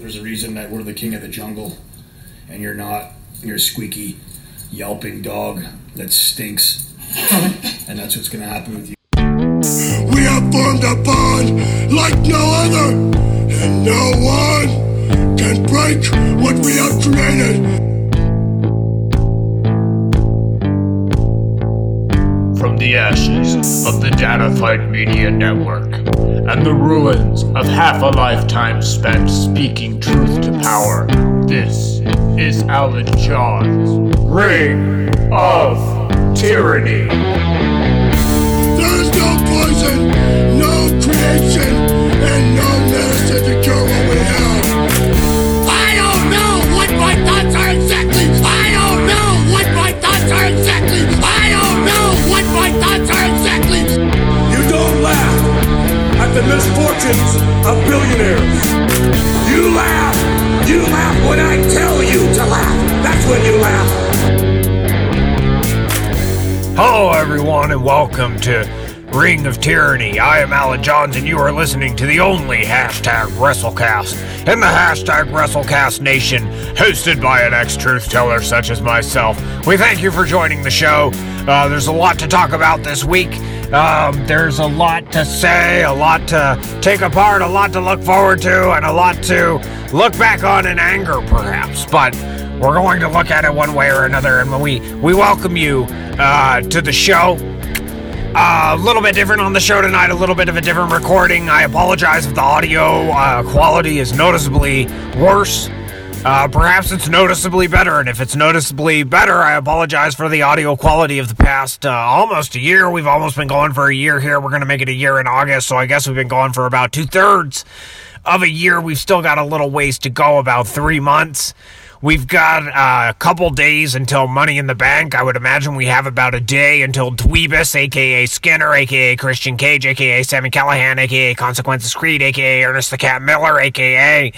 There's a reason that we're the king of the jungle, and you're not. You're a squeaky, yelping dog that stinks, and that's what's gonna happen with you. We have formed a bond like no other, and no one can break what we have created. From the ashes of the Data Fight Media Network and the ruins of half a lifetime spent speaking truth to power, this is Alan Johns' Ring of Tyranny. There is no poison, no creation, misfortunes of billionaires. You laugh. You laugh when I tell you to laugh. That's when you laugh. Hello, everyone, and welcome to Ring of Tyranny. I am Alan Johns, and you are listening to the only hashtag WrestleCast in the hashtag WrestleCast Nation, hosted by an ex truth teller such as myself. We thank you for joining the show. Uh, there's a lot to talk about this week. Um, there's a lot to say, a lot to take apart, a lot to look forward to, and a lot to look back on in anger, perhaps. But we're going to look at it one way or another, and we we welcome you uh, to the show. Uh, a little bit different on the show tonight, a little bit of a different recording. I apologize if the audio uh, quality is noticeably worse. Uh, perhaps it's noticeably better, and if it's noticeably better, I apologize for the audio quality of the past uh, almost a year. We've almost been going for a year here. We're going to make it a year in August, so I guess we've been going for about two thirds of a year. We've still got a little ways to go, about three months. We've got uh, a couple days until Money in the Bank. I would imagine we have about a day until Dweebus, aka Skinner, aka Christian Cage, aka Sami Callihan, aka Consequences Creed, aka Ernest the Cat Miller, aka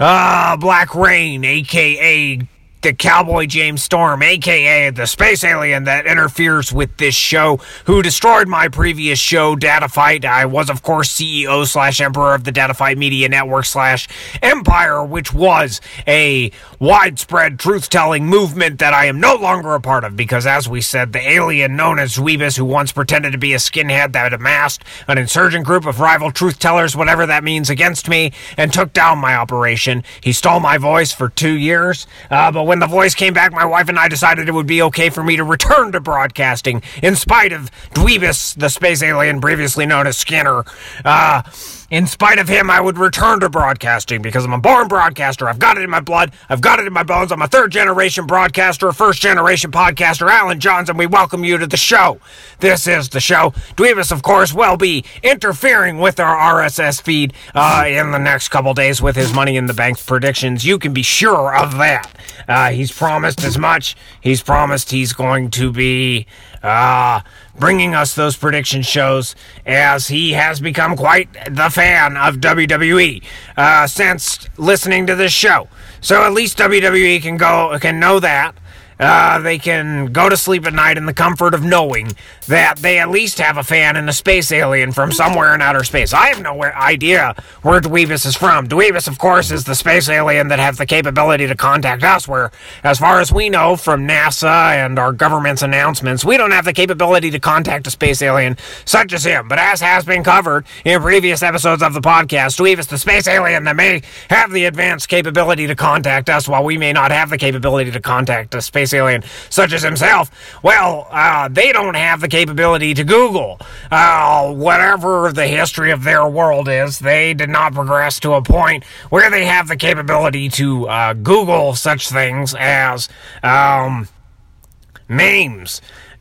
uh, Black Reign, aka the Cowboy James Storm, aka the space alien that interferes with this show, who destroyed my previous show, Data Fight. I was, of course, CEO slash Emperor of the Data Fight Media Network slash Empire, which was a widespread truth telling movement that I am no longer a part of because, as we said, the alien known as Dweebus, who once pretended to be a skinhead that amassed an insurgent group of rival truth tellers, whatever that means, against me and took down my operation. He stole my voice for two years, uh, but when the voice came back, my wife and I decided it would be okay for me to return to broadcasting in spite of Dweebus, the space alien previously known as Skinner. Uh, in spite of him, I would return to broadcasting because I'm a born broadcaster. I've got it in my blood. I've got it in my bones. I'm a third generation broadcaster, first generation podcaster, Alan Johnson. We welcome you to the show. This is the show. Dweebus, of course, will be interfering with our RSS feed uh, in the next couple days with his Money in the Bank predictions. You can be sure of that. Uh, he's promised as much. He's promised he's going to be uh, bringing us those prediction shows as he has become quite the fan of WWE uh, since listening to this show. So at least WWE can go can know that. Uh, they can go to sleep at night in the comfort of knowing that they at least have a fan and a space alien from somewhere in outer space. I have no idea where Dweebus is from. Dweebus, of course, is the space alien that has the capability to contact us, where, as far as we know from NASA and our government's announcements, we don't have the capability to contact a space alien such as him. But as has been covered in previous episodes of the podcast, Dweebus, the space alien that may have the advanced capability to contact us, while we may not have the capability to contact a space alien such as himself, well, uh, they don't have the capability to Google. Uh, whatever the history of their world is, they did not progress to a point where they have the capability to uh, Google such things as um,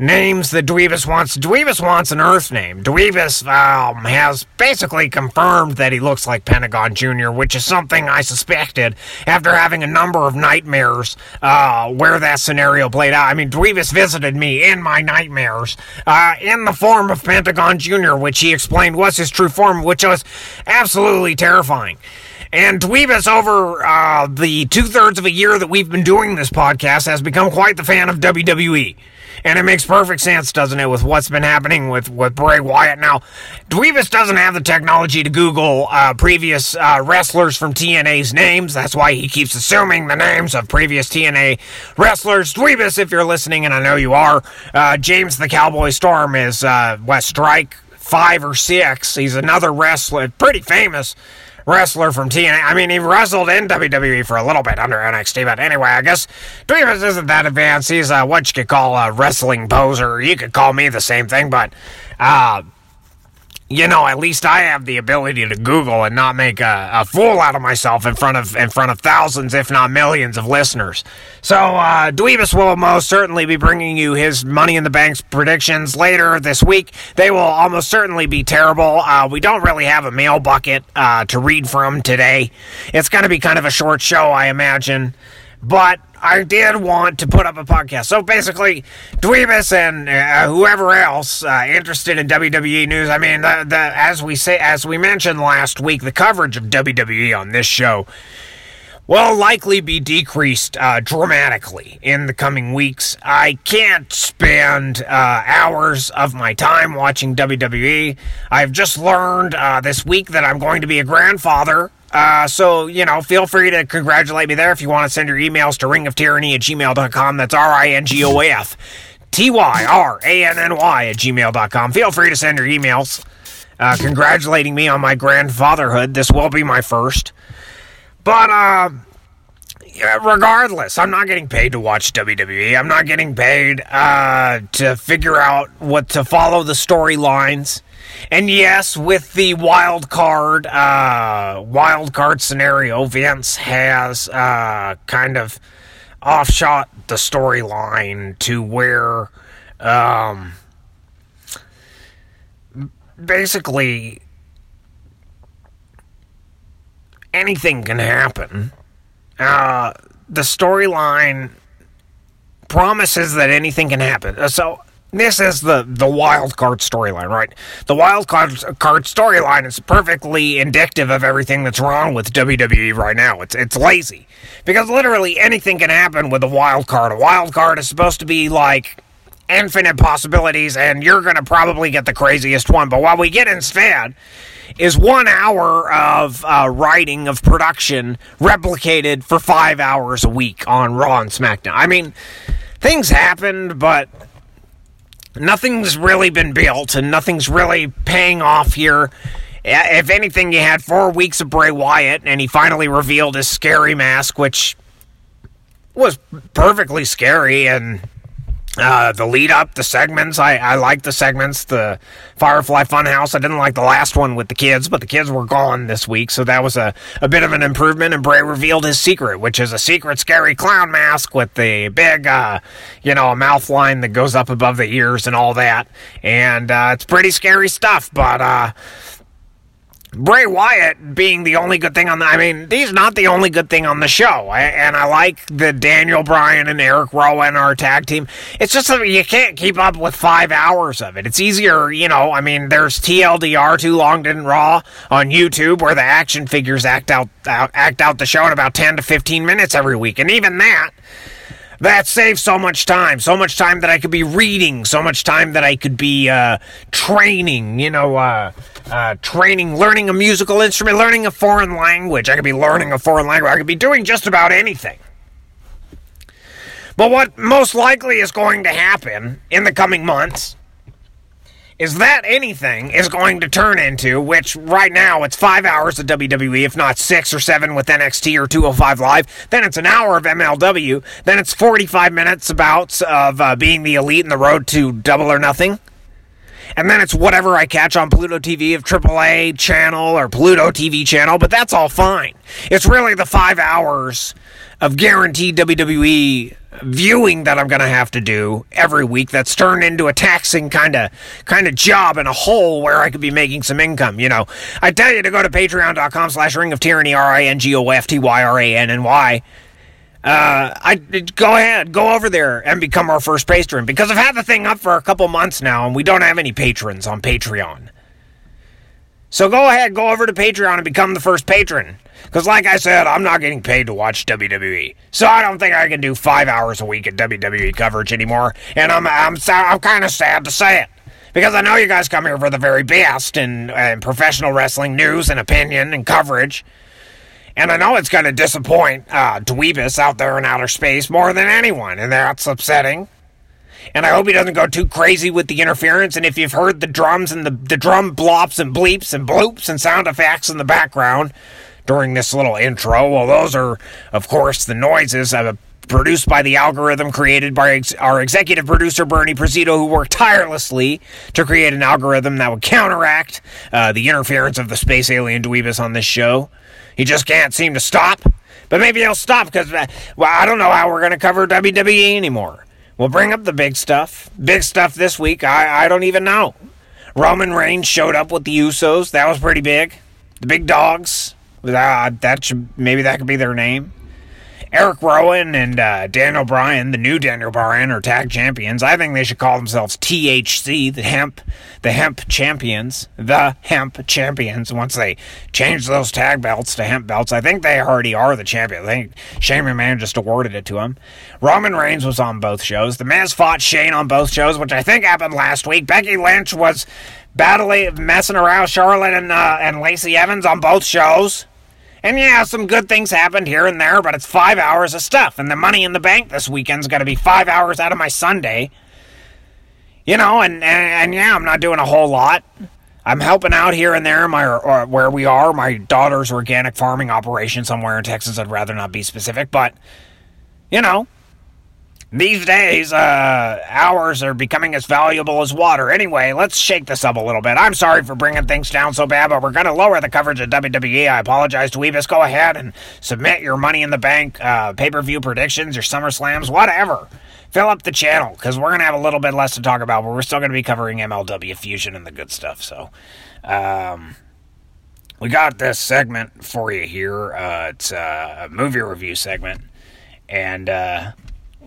names that Dweebus wants. Dweebus wants an Earth name. Dweebus um, has basically confirmed that he looks like Pentagon Jr., which is something I suspected after having a number of nightmares uh, where that scenario played out. I mean, Dweebus visited me in my nightmares uh, in the form of Pentagon Jr., which he explained was his true form, which was absolutely terrifying. And Dweebus, over uh, the two thirds of a year that we've been doing this podcast, has become quite the fan of WWE. And it makes perfect sense, doesn't it, with what's been happening with, with Bray Wyatt. Now, Dweebus doesn't have the technology to Google uh, previous uh, wrestlers from TNA's names. That's why he keeps assuming the names of previous TNA wrestlers. Dweebus, if you're listening, and I know you are, uh, James the Cowboy Storm is uh, West Strike five or six. He's another wrestler, pretty famous wrestler from TNA. I mean, he wrestled in WWE for a little bit under NXT, but anyway, I guess Dweebus isn't that advanced. He's uh, what you could call a wrestling poser. You could call me the same thing, but uh, you know, at least I have the ability to Google and not make a, a, fool out of myself in front of in front of thousands, if not millions, of listeners. So, uh, Dweebus will most certainly be bringing you his Money in the Bank's predictions later this week. They will almost certainly be terrible. Uh, we don't really have a mail bucket uh, to read from today. It's going to be kind of a short show, I imagine. But I did want to put up a podcast. So basically, Dweebus and uh, whoever else uh, interested in WWE news. I mean, the, the, as we say, as we mentioned last week, the coverage of WWE on this show will likely be decreased uh, dramatically in the coming weeks. I can't spend uh, hours of my time watching WWE. I've just learned uh, this week that I'm going to be a grandfather uh, so, you know, feel free to congratulate me there if you want to send your emails to ringoftyranny at gmail.com. That's R I N G O A F T Y R A N N Y at gmail.com. Feel free to send your emails uh, congratulating me on my grandfatherhood. This will be my first. But, uh, regardless, I'm not getting paid to watch WWE. I'm not getting paid uh, to figure out what to follow the storylines. And yes, with the wild card, uh, wild card scenario, Vince has uh, kind of offshot the storyline to where, um, basically anything can happen. Uh, the storyline promises that anything can happen. So this is the the wild card storyline, right? The wild card card storyline is perfectly indicative of everything that's wrong with WWE right now. It's it's lazy because literally anything can happen with a wild card. A wild card is supposed to be like infinite possibilities, and you're to probably get the craziest one. But what we get instead is one hour of uh, writing of production replicated for five hours a week on Raw and SmackDown. I mean, things happened, but nothing's really been built and nothing's really paying off here. If anything, you had four weeks of Bray Wyatt, and he finally revealed his scary mask, which was perfectly scary and uh, the lead up, the segments, I, I like the segments. The Firefly Funhouse, I didn't like the last one with the kids, but the kids were gone this week, so that was a, a bit of an improvement. And Bray revealed his secret, which is a secret scary clown mask with the big, uh, you know, mouth line that goes up above the ears and all that. And uh, it's pretty scary stuff, but uh, Bray Wyatt being the only good thing on the. I mean, he's not the only good thing on the show. and I like the Daniel Bryan and Eric Rowan, our tag team. It's just that you can't keep up with five hours of it. It's easier, you know. I mean, there's TLDR, Too Long Didn't Raw, on YouTube, where the action figures act out, out act out the show in about 10 to 15 minutes every week. And even that that saves so much time, so much time that I could be reading, so much time that I could be uh, training, you know, uh, uh, training, learning a musical instrument, learning a foreign language. I could be learning a foreign language. I could be doing just about anything. But what most likely is going to happen in the coming months is that anything is going to turn into, which right now it's five hours of WWE, if not six or seven with NXT or 205 Live. Then it's an hour of MLW. Then it's 45 minutes about of uh, being the elite in the road to double or nothing. And then it's whatever I catch on Pluto TV of AAA channel or Pluto TV channel, but that's all fine. It's really the five hours of guaranteed WWE viewing that I'm going to have to do every week that's turned into a taxing kind of kind of job in a hole where I could be making some income, you know. I tell you to go to patreon.com slash ring of tyranny, R-I-N-G-O-F-T-Y-R-A-N-N-Y. Uh, I go ahead, go over there and become our first patron because I've had the thing up for a couple months now and we don't have any patrons on Patreon. So go ahead, go over to Patreon and become the first patron. Because, like I said, I'm not getting paid to watch WWE, so I don't think I can do five hours a week of WWE coverage anymore. And I'm I'm I'm kind of sad to say it because I know you guys come here for the very best in, in professional wrestling news and opinion and coverage. And I know it's going to disappoint uh, Dweebus out there in outer space more than anyone, and that's upsetting. And I hope he doesn't go too crazy with the interference. And if you've heard the drums and the, the drum blops and bleeps and bloops and sound effects in the background during this little intro, well, those are, of course, the noises of produced by the algorithm created by ex- our executive producer Bernie Prezito, who worked tirelessly to create an algorithm that would counteract uh, the interference of the space alien Dweebus on this show. He just can't seem to stop. But maybe he'll stop because, uh, well, I don't know how we're going to cover WWE anymore. We'll bring up the big stuff. Big stuff this week, I, I don't even know. Roman Reigns showed up with the Usos. That was pretty big. The big dogs. Uh, that should, maybe that could be their name. Eric Rowan and uh, Daniel Bryan, the new Daniel Bryan, are tag champions. I think they should call themselves THC, the hemp, the hemp champions, the hemp champions. Once they change those tag belts to hemp belts, I think they already are the champion. I think Shane McMahon just awarded it to him. Roman Reigns was on both shows. The Miz fought Shane on both shows, which I think happened last week. Becky Lynch was battling, messing around Charlotte and uh, and Lacey Evans on both shows. And yeah, some good things happened here and there, but it's five hours of stuff. And the money in the bank this weekend's to be five hours out of my Sunday. You know, and, and, and, yeah, I'm not doing a whole lot. I'm helping out here and there my or where we are, my daughter's organic farming operation somewhere in Texas. I'd rather not be specific, but you know, these days, uh, hours are becoming as valuable as water. Anyway, let's shake this up a little bit. I'm sorry for bringing things down so bad, but we're going to lower the coverage of WWE. I apologize to Dweebus. Go ahead and submit your money in the bank, uh, pay per view predictions, your Summer Slams, whatever. Fill up the channel because we're going to have a little bit less to talk about, but we're still going to be covering MLW Fusion and the good stuff. So, um, we got this segment for you here. Uh, it's a movie review segment. And, uh,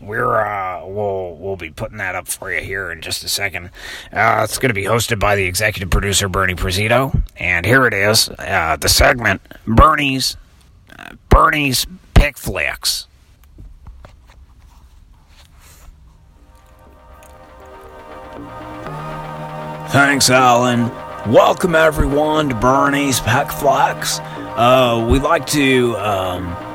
we're uh, we'll we'll be putting that up for you here in just a second. Uh, it's going to be hosted by the executive producer Bernie Prezito, and here it is, uh, the segment Bernie's uh, Bernie's Pick Flicks. Thanks, Alan. Welcome everyone to Bernie's Pick. Uh, we'd like to. Um,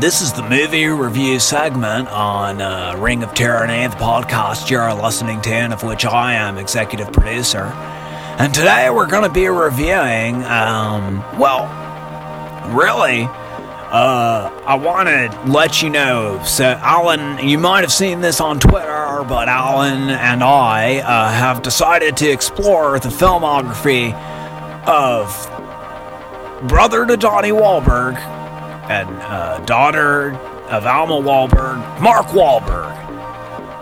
this is the movie review segment on uh, Ring of Tyranny, the podcast you're listening to, and of which I am executive producer. And today we're going to be reviewing, um, well, really, uh, I want to let you know. So, Alan, you might have seen this on Twitter, but Alan and I uh, have decided to explore the filmography of brother to Donnie Wahlberg and uh, daughter of Alma Wahlberg, Mark Wahlberg.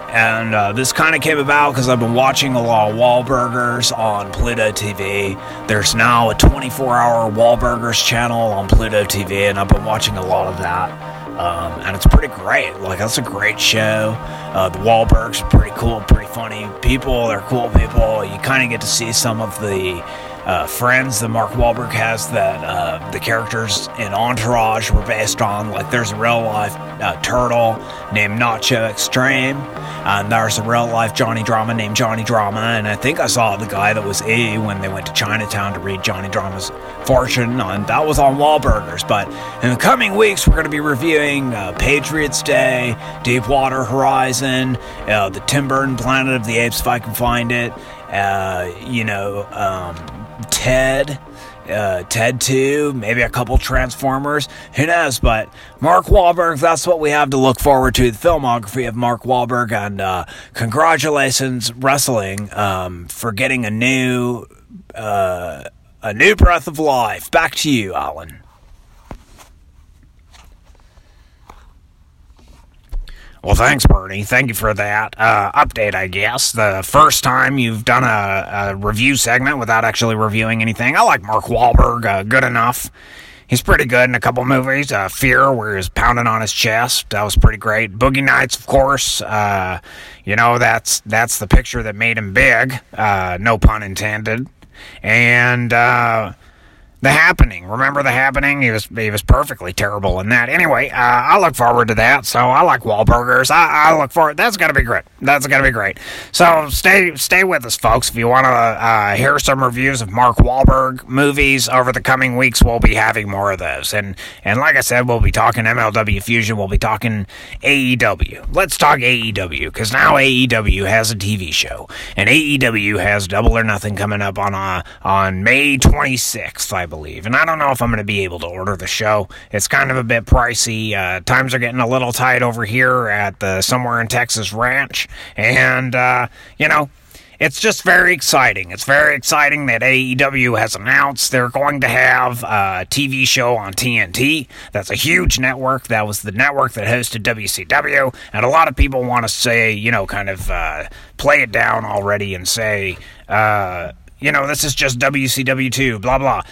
And uh, this kind of came about because I've been watching a lot of Wahlburgers on Pluto TV. There's now a 24 hour Wahlburgers channel on Pluto TV, and I've been watching a lot of that. Um, and it's pretty great. Like, that's a great show. Uh, the Wahlbergs are pretty cool, pretty funny people. They're cool people. You kind of get to see some of the uh, friends that Mark Wahlberg has that uh, the characters in Entourage were based on. Like there's a real life uh, turtle named Nacho Extreme, and there's a real life Johnny Drama named Johnny Drama. And I think I saw the guy that was E when they went to Chinatown to read Johnny Drama's fortune, and that was on Wahlburgers. But in the coming weeks, we're going to be reviewing uh, Patriots Day, Deepwater Horizon, uh, the Tim Burton Planet of the Apes, if I can find it. Uh, you know, um, Ted, uh, Ted 2, maybe a couple Transformers. Who knows? But Mark Wahlberg, that's what we have to look forward to the filmography of Mark Wahlberg. And uh, congratulations, Wrestling, um, for getting a new. Uh, a new breath of life. Back to you, Alan. Well, thanks, Bernie. Thank you for that uh, update, I guess. The first time you've done a, a, review segment without actually reviewing anything. I like Mark Wahlberg, uh, good enough. He's pretty good in a couple movies. Uh, Fear, where he was pounding on his chest, that was pretty great. Boogie Nights, of course. Uh, you know, that's that's the picture that made him big. Uh, no pun intended. And uh, the Happening. Remember The Happening? He was he was perfectly terrible in that. Anyway, uh, I look forward to that. So I like Wahlburgers. I, I look forward. That's gonna be great. That's gonna be great. So stay stay with us, folks. If you want to uh, hear some reviews of Mark Wahlberg movies over the coming weeks, we'll be having more of those. And and like I said, we'll be talking MLW Fusion. We'll be talking AEW. Let's talk AEW because now AEW has a TV show, and AEW has Double or Nothing coming up on uh, on May 26th, I believe. And I don't know if I'm going to be able to order the show. It's kind of a bit pricey. Uh, times are getting a little tight over here at the somewhere in Texas ranch, and uh, you know it's just very exciting. It's very exciting that AEW has announced they're going to have a TV show on TNT. That's a huge network. That was the network that hosted WCW. And a lot of people want to say, you know, kind of uh, play it down already and say, uh, you know, this is just WCW2, blah, blah.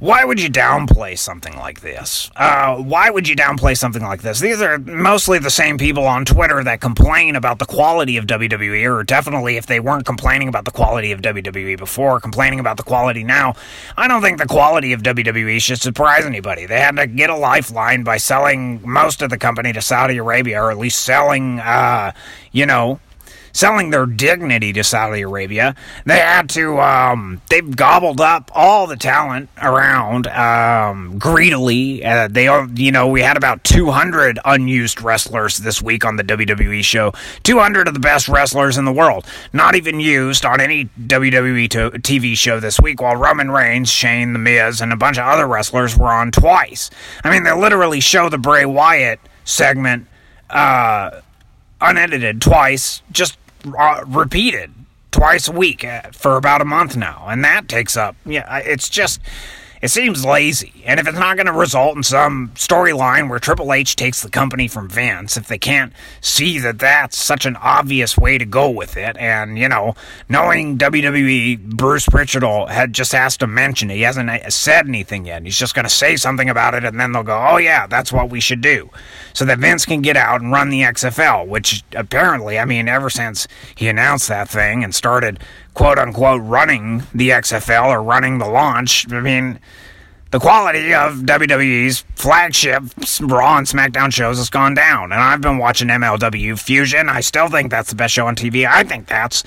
Why would you downplay something like this? Uh, why would you downplay something like this? These are mostly the same people on Twitter that complain about the quality of WWE, or definitely if they weren't complaining about the quality of WWE before, complaining about the quality now. I don't think the quality of WWE should surprise anybody. They had to get a lifeline by selling most of the company to Saudi Arabia, or at least selling, uh, you know, selling their dignity to Saudi Arabia. They had to, um, they've gobbled up all the talent around um, greedily. Uh, they, you know, we had about 200 unused wrestlers this week on the WWE show. 200 of the best wrestlers in the world, not even used on any WWE TV show this week, while Roman Reigns, Shane, The Miz, and a bunch of other wrestlers were on twice. I mean, they literally show the Bray Wyatt segment. Uh, unedited twice, just uh, repeated twice a week uh, for about a month now, and that takes up. Yeah, it's just. It seems lazy, and if it's not going to result in some storyline where Triple H takes the company from Vince, if they can't see that that's such an obvious way to go with it, and you know, knowing WWE, Bruce Pritchard had just asked to mention it, he hasn't uh, said anything yet. He's just going to say something about it, and then they'll go, "Oh yeah, that's what we should do," so that Vince can get out and run the XFL. Which apparently, I mean, ever since he announced that thing and started quote unquote running the XFL or running the launch. I mean, the quality of WWE's flagship Raw and SmackDown shows has gone down. And I've been watching MLW Fusion. I still think that's the best show on TV. I think that's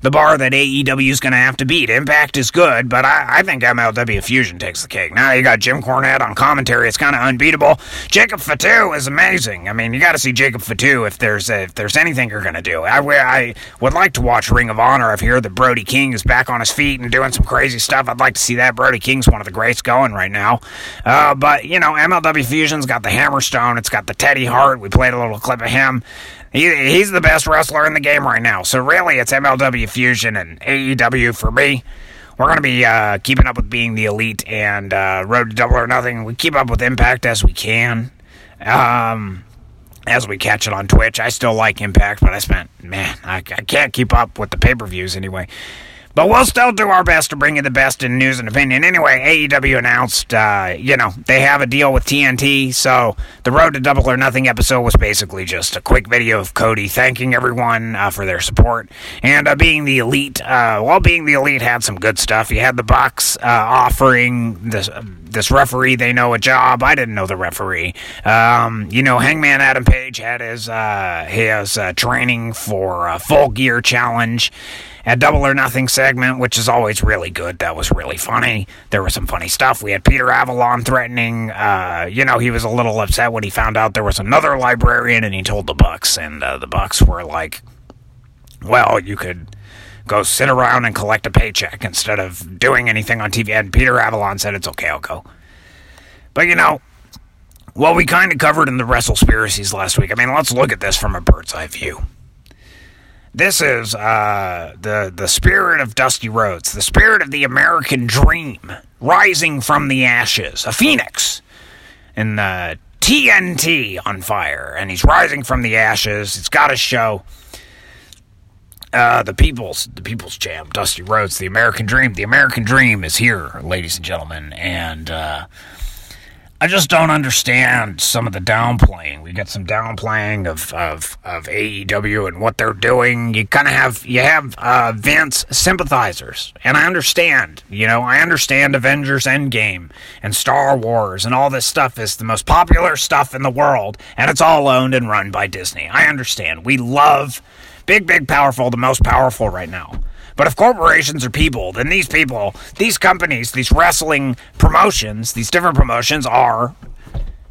the bar that AEW is going to have to beat. Impact is good, but I, I, think MLW Fusion takes the cake. Now you got Jim Cornette on commentary. It's kind of unbeatable. Jacob Fatu is amazing. I mean, you got to see Jacob Fatu if there's a, if there's anything you're going to do. I, I would like to watch Ring of Honor. I've heard that Brody King is back on his feet and doing some crazy stuff. I'd like to see that. Brody King's one of the greats going right now. Uh, but you know, MLW Fusion's got the Hammerstone. It's got the Teddy Hart. We played a little clip of him. He, he's the best wrestler in the game right now. So really, it's MLW Fusion and AEW for me. We're going to be uh, keeping up with being the elite and uh, Road to Double or Nothing. We keep up with Impact as we can. Um, as we catch it on Twitch. I still like Impact, but I spent, man, I, I can't keep up with the pay per views anyway. But we'll still do our best to bring you the best in news and opinion. Anyway, AEW announced, uh, you know, they have a deal with TNT. So the Road to Double or Nothing episode was basically just a quick video of Cody thanking everyone uh, for their support and uh, being the elite. Uh, well, being the elite had some good stuff. You had the Bucks uh, offering this this referee they know a job. I didn't know the referee. Um, you know, Hangman Adam Page had his uh, his uh, training for a full gear challenge at Double or Nothing segment, which is always really good. That was really funny. There was some funny stuff. We had Peter Avalon threatening. Uh, you know, he was a little upset when he found out there was another librarian, and he told the Bucks, and uh, the Bucks were like, "Well, you could." Go sit around and collect a paycheck instead of doing anything on TV. And Peter Avalon said, It's okay, I'll go. But you know, well, we kind of covered in the WrestleSpiracies last week. I mean, let's look at this from a bird's eye view. This is uh, the the spirit of Dusty Rhodes, the spirit of the American dream, rising from the ashes, a phoenix, and the TNT on fire, and he's rising from the ashes. It's got a show. Uh, the people's the people's jam, Dusty Rhodes, the American dream. The American dream is here, ladies and gentlemen, and uh, I just don't understand some of the downplaying. We get some downplaying of, of, of AEW and what they're doing. You kind of have you have uh, Vince sympathizers, and I understand. You know, I understand Avengers Endgame and Star Wars and all this stuff is the most popular stuff in the world, and it's all owned and run by Disney. I understand. We love big, big, powerful, the most powerful right now. But if corporations are people, then these people, these companies, these wrestling promotions, these different promotions are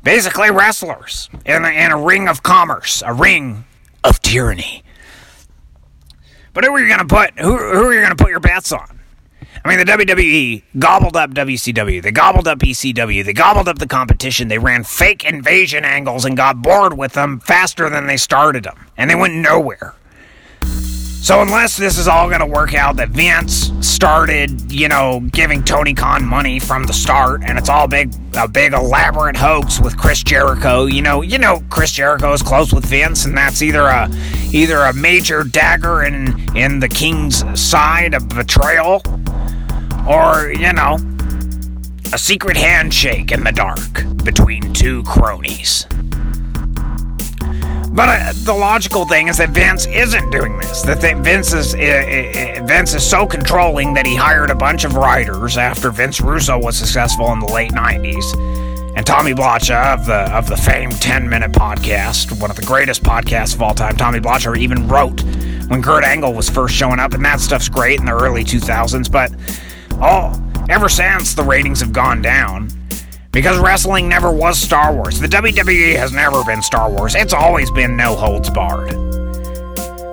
basically wrestlers in a, in a ring of commerce, a ring of tyranny. But who are you going to put? Who, who are you going to put your bets on? I mean, the WWE gobbled up WCW. They gobbled up ECW. They gobbled up the competition. They ran fake invasion angles and got bored with them faster than they started them. And they went nowhere. So unless this is all going to work out that Vince started, you know, giving Tony Khan money from the start and it's all big a big elaborate hoax with Chris Jericho, you know, you know Chris Jericho is close with Vince and that's either a either a major dagger in in the king's side of betrayal or, you know, a secret handshake in the dark between two cronies. But uh, the logical thing is that Vince isn't doing this. That Vince is uh, uh, Vince is so controlling that he hired a bunch of writers after Vince Russo was successful in the late '90s, and Tommy Blacha of the of the famed 10 Minute Podcast, one of the greatest podcasts of all time. Tommy Blacha even wrote when Kurt Angle was first showing up, and that stuff's great in the early 2000s. But oh, ever since the ratings have gone down because wrestling never was Star Wars. The WWE has never been Star Wars. It's always been no holds barred.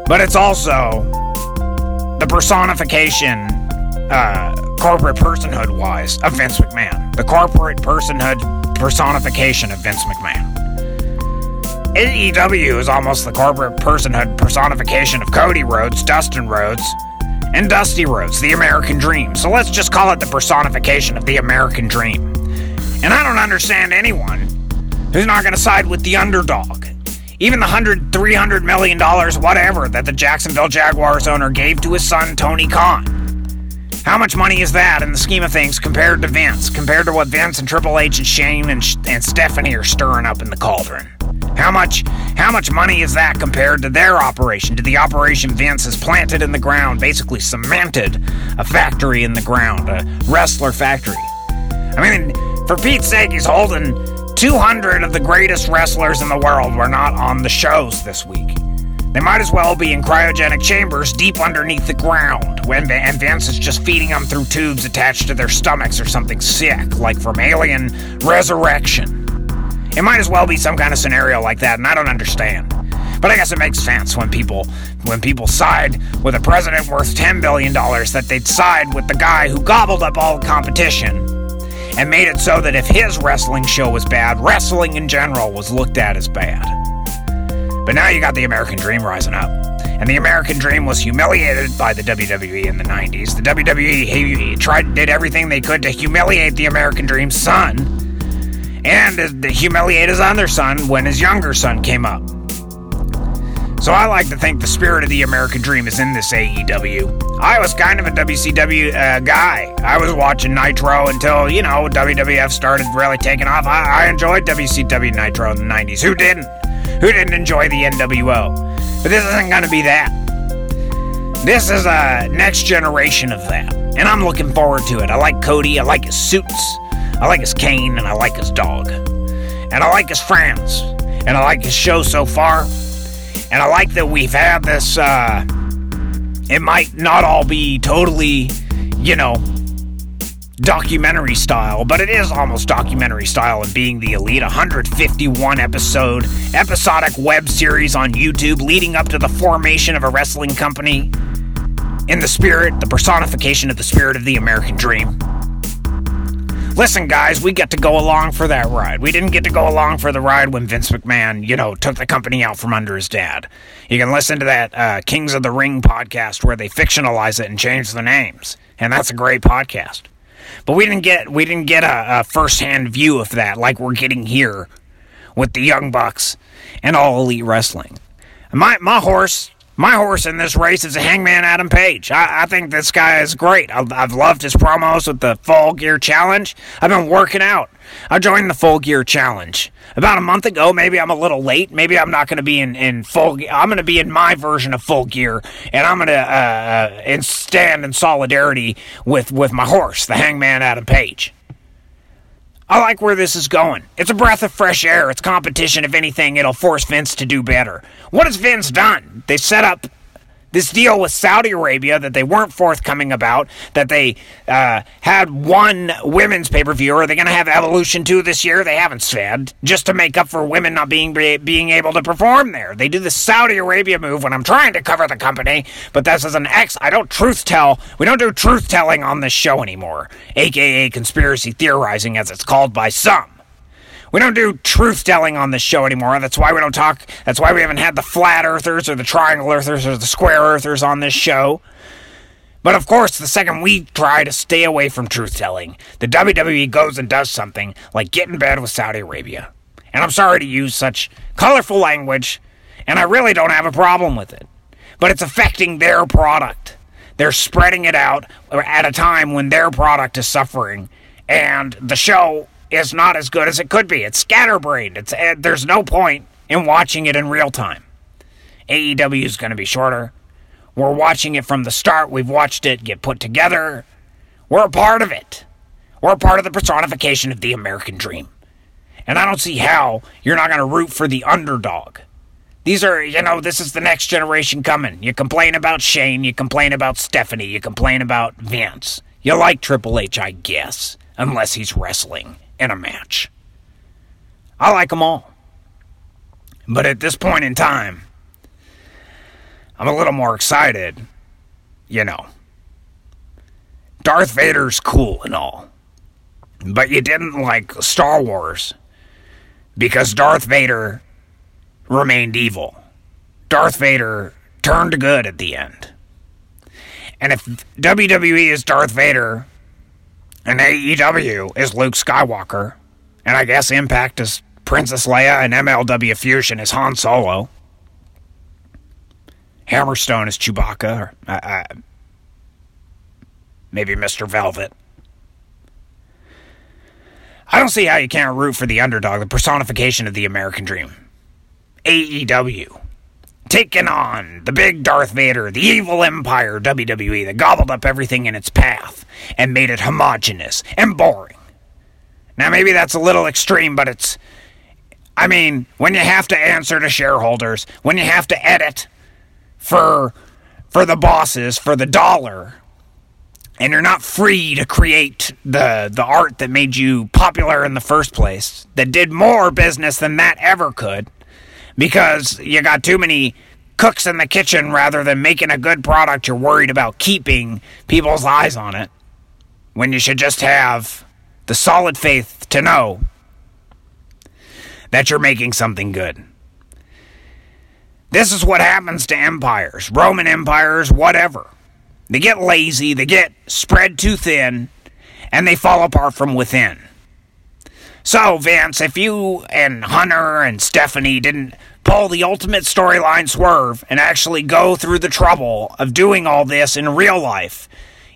But it's also the personification, uh, corporate personhood wise, of Vince McMahon. The corporate personhood personification of Vince McMahon. AEW is almost the corporate personhood personification of Cody Rhodes, Dustin Rhodes, and Dusty Rhodes, the American Dream. So let's just call it the personification of the American Dream. And I don't understand anyone who's not going to side with the underdog. Even the hundred, three hundred million dollars, whatever, that the Jacksonville Jaguars owner gave to his son Tony Khan. How much money is that in the scheme of things compared to Vince? Compared to what Vince and Triple H and Shane and, and Stephanie are stirring up in the cauldron? How much how much money is that compared to their operation? To the operation Vince has planted in the ground, basically cemented a factory in the ground, a wrestler factory. I mean, for Pete's sake, he's holding 200 of the greatest wrestlers in the world were not on the shows this week. They might as well be in cryogenic chambers deep underneath the ground, when and Vince is just feeding them through tubes attached to their stomachs or something sick, like from Alien Resurrection. It might as well be some kind of scenario like that, and I don't understand. But I guess it makes sense when people when people side with a president worth $10 billion that they'd side with the guy who gobbled up all the competition and made it so that if his wrestling show was bad, wrestling in general was looked at as bad. But now you got the American Dream rising up. And the American Dream was humiliated by the WWE in the 90s. The WWE tried did everything they could to humiliate the American Dream's son and humiliate his other son when his younger son came up. So I like to think the spirit of the American Dream is in this AEW. I was kind of a WCW uh, guy. I was watching Nitro until, you know, WWF started really taking off. I, I enjoyed WCW Nitro in the 90s. Who didn't? Who didn't enjoy the NWO? But this isn't going to be that. This is a next generation of that. And I'm looking forward to it. I like Cody. I like his suits. I like his cane. And I like his dog. And I like his friends. And I like his show so far. And I like that we've had this, uh, it might not all be totally, you know, documentary style, but it is almost documentary style in being the elite 151 episode episodic web series on YouTube leading up to the formation of a wrestling company in the spirit, the personification of the spirit of the American dream. Listen, guys, we get to go along for that ride. We didn't get to go along for the ride when Vince McMahon, you know, took the company out from under his dad. You can listen to that uh, Kings of the Ring podcast where they fictionalize it and change the names, and that's a great podcast. But we didn't get we didn't get a, a first-hand view of that like we're getting here with the Young Bucks and all elite wrestling. My my horse My horse in this race is a Hangman Adam Page. I, I think this guy is great. I, I've loved his promos with the Full Gear Challenge. I've been working out. I joined the Full Gear Challenge about a month ago. Maybe I'm a little late. Maybe I'm not going to be in, in full. I'm going to be in my version of Full Gear, and I'm going to uh, uh, stand in solidarity with with my horse, the Hangman Adam Page. I like where this is going. It's a breath of fresh air. It's competition. If anything, it'll force Vince to do better. What has Vince done? They set up this deal with Saudi Arabia that they weren't forthcoming about, that they uh, had one women's pay per view. Are they going to have Evolution 2 this year? They haven't said, just to make up for women not being being able to perform there. They do the Saudi Arabia move when I'm trying to cover the company, but this is an X. I don't truth tell. We don't do truth telling on this show anymore, aka conspiracy theorizing as it's called by some. We don't do truth telling on this show anymore. That's why we don't talk. That's why we haven't had the flat earthers or the triangle earthers or the square earthers on this show. But of course, the second we try to stay away from truth telling, the WWE goes and does something like get in bed with Saudi Arabia. And I'm sorry to use such colorful language, and I really don't have a problem with it. But it's affecting their product. They're spreading it out at a time when their product is suffering, and the show is not as good as it could be. It's scatterbrained. It's uh, there's no point in watching it in real time. AEW is going to be shorter. We're watching it from the start. We've watched it get put together. We're a part of it. We're a part of the personification of the American dream. And I don't see how you're not going to root for the underdog. These are, you know, this is the next generation coming. You complain about Shane, you complain about Stephanie, you complain about Vince. You like Triple H, I guess, unless he's wrestling in a match. I like them all. But at this point in time, I'm a little more excited, you know. Darth Vader's cool and all. But you didn't like Star Wars because Darth Vader remained evil. Darth Vader turned good at the end. And if WWE is Darth Vader, and AEW is Luke Skywalker. And I guess Impact is Princess Leia and MLW Fusion is Han Solo. Hammerstone is Chewbacca, or uh, uh, maybe Mr. Velvet. I don't see how you can't root for the underdog, the personification of the American dream. AEW taking on the big Darth Vader, the evil empire WWE that gobbled up everything in its path and made it homogenous and boring. Now, maybe that's a little extreme, but it's. I mean, when you have to answer to shareholders, when you have to edit for for the bosses, for the dollar, and you're not free to create the the art that made you popular in the first place, that did more business than that ever could because you got too many cooks in the kitchen rather than making a good product you're worried about keeping people's eyes on it when you should just have the solid faith to know that you're making something good. This is what happens to empires, Roman empires, whatever. They get lazy, they get spread too thin, and they fall apart from within. So, Vince, if you and Hunter and Stephanie didn't pull the ultimate storyline swerve and actually go through the trouble of doing all this in real life,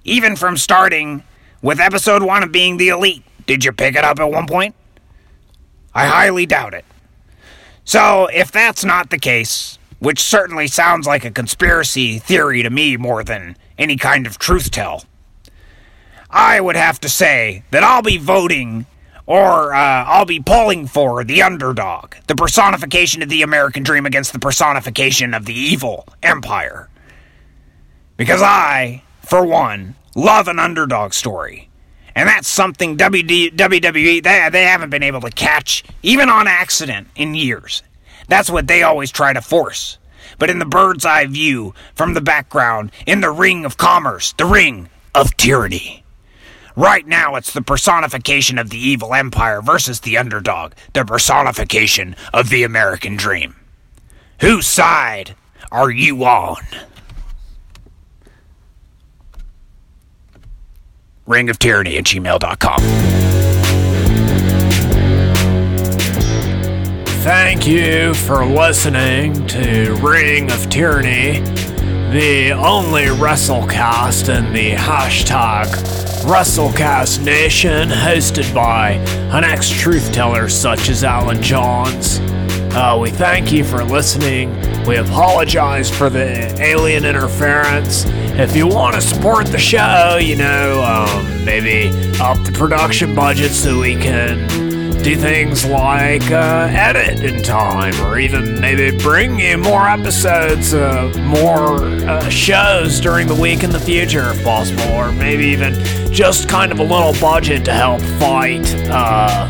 even from starting with episode one of being the elite, did you pick it up at one point? I highly doubt it. So, if that's not the case, which certainly sounds like a conspiracy theory to me more than any kind of truth tell, I would have to say that I'll be voting or uh, I'll be pulling for the underdog, the personification of the American dream against the personification of the evil empire. Because I, for one, love an underdog story. And that's something WD, WWE, they, they haven't been able to catch, even on accident, in years. That's what they always try to force. But in the bird's eye view, from the background, in the ring of commerce, the ring of tyranny. Right now, it's the personification of the evil empire versus the underdog, the personification of the American dream. Whose side are you on? Ring of Tyranny at gmail.com. thank you for listening to Ring of Tyranny, the only WrestleCast in the hashtag WrestleCast Nation, hosted by an ex truth teller such as Alan Johns. Uh, we thank you for listening. We apologize for the alien interference. If you want to support the show, you know, um, maybe up the production budget so we can do things like uh, edit in time, or even maybe bring you more episodes, uh, more uh, shows during the week in the future if possible, or maybe even just kind of a little budget to help fight uh,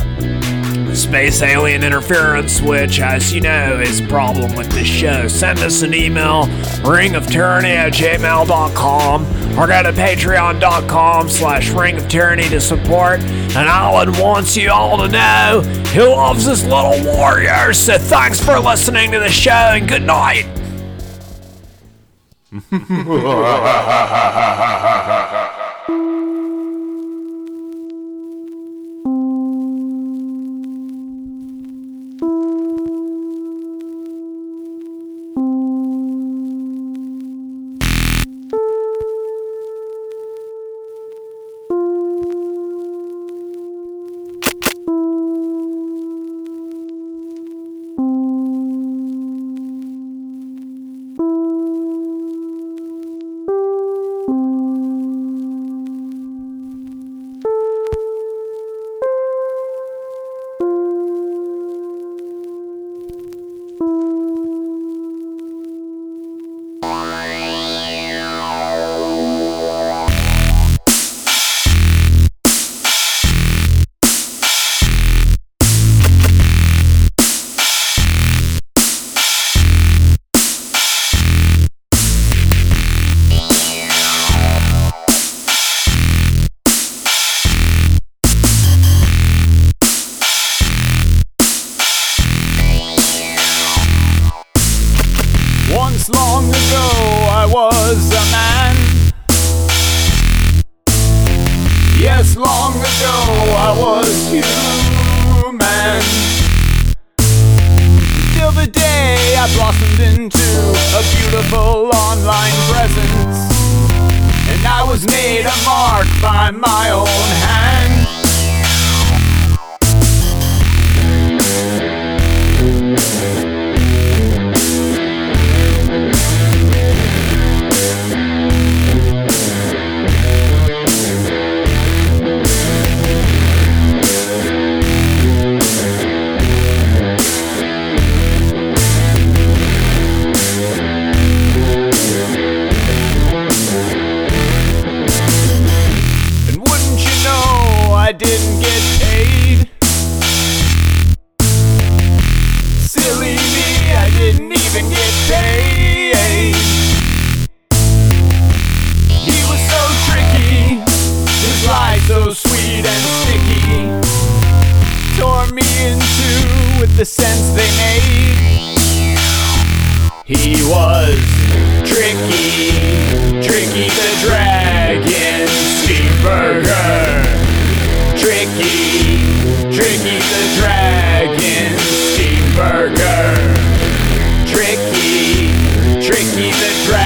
space alien interference, which, as you know, is a problem with this show. Send us an email, ringoftyranny at gmail.com, or go to patreon.com slash ring of tyranny to support. And Alan wants you all to know he loves his little warriors. So thanks for listening to the show, and good night. by my own hand. He was tricky, tricky the dragon, Steve Burger. Tricky, tricky the dragon, Steve Burger. Tricky, tricky the dragon,